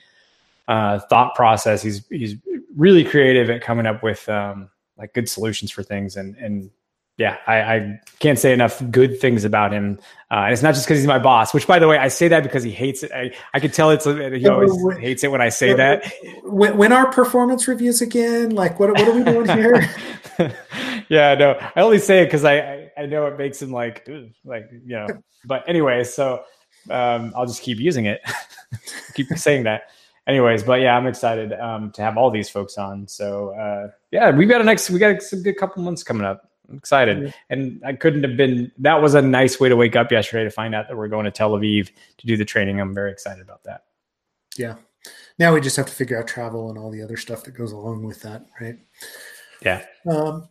S1: uh, thought process. He's, he's really creative at coming up with um, like good solutions for things and, and yeah, I, I, can't say enough good things about him. Uh, and it's not just because he's my boss, which, by the way, I say that because he hates it. I, I could tell it's he always when, hates it when I say that.
S2: When, when, our performance reviews again, like what, what are we doing here?
S1: yeah, no, I only say it because I, I, I know it makes him like like you know. But anyway, so um, I'll just keep using it, keep saying that. Anyways, but yeah, I'm excited um, to have all these folks on. So uh, yeah, we've got a next we got a good couple months coming up. I'm excited. And I couldn't have been, that was a nice way to wake up yesterday to find out that we're going to Tel Aviv to do the training. I'm very excited about that.
S2: Yeah. Now we just have to figure out travel and all the other stuff that goes along with that, right?
S1: Yeah.
S2: Um,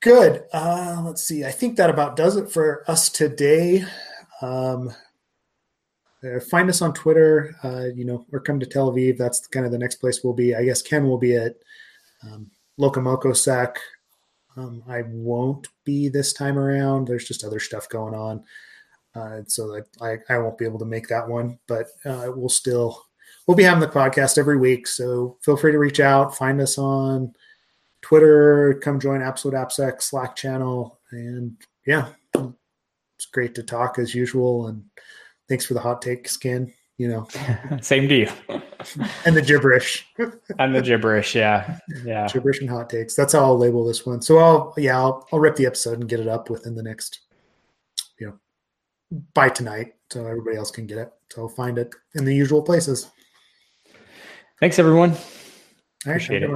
S2: good. Uh, let's see. I think that about does it for us today. Um, uh, find us on Twitter, uh, you know, or come to Tel Aviv. That's kind of the next place we'll be. I guess Ken will be at um, LocoMocoSec um, I won't be this time around. There's just other stuff going on, uh, so that I, I won't be able to make that one. But uh, we'll still we'll be having the podcast every week. So feel free to reach out, find us on Twitter, come join Absolute AppSec Slack channel, and yeah, it's great to talk as usual. And thanks for the hot take, Skin you know.
S1: Same deal.
S2: and the gibberish.
S1: and the gibberish, yeah. Yeah.
S2: Gibberish and hot takes. That's how I'll label this one. So I'll yeah, I'll I'll rip the episode and get it up within the next, you know, by tonight. So everybody else can get it. So I'll find it in the usual places.
S1: Thanks everyone. Appreciate it.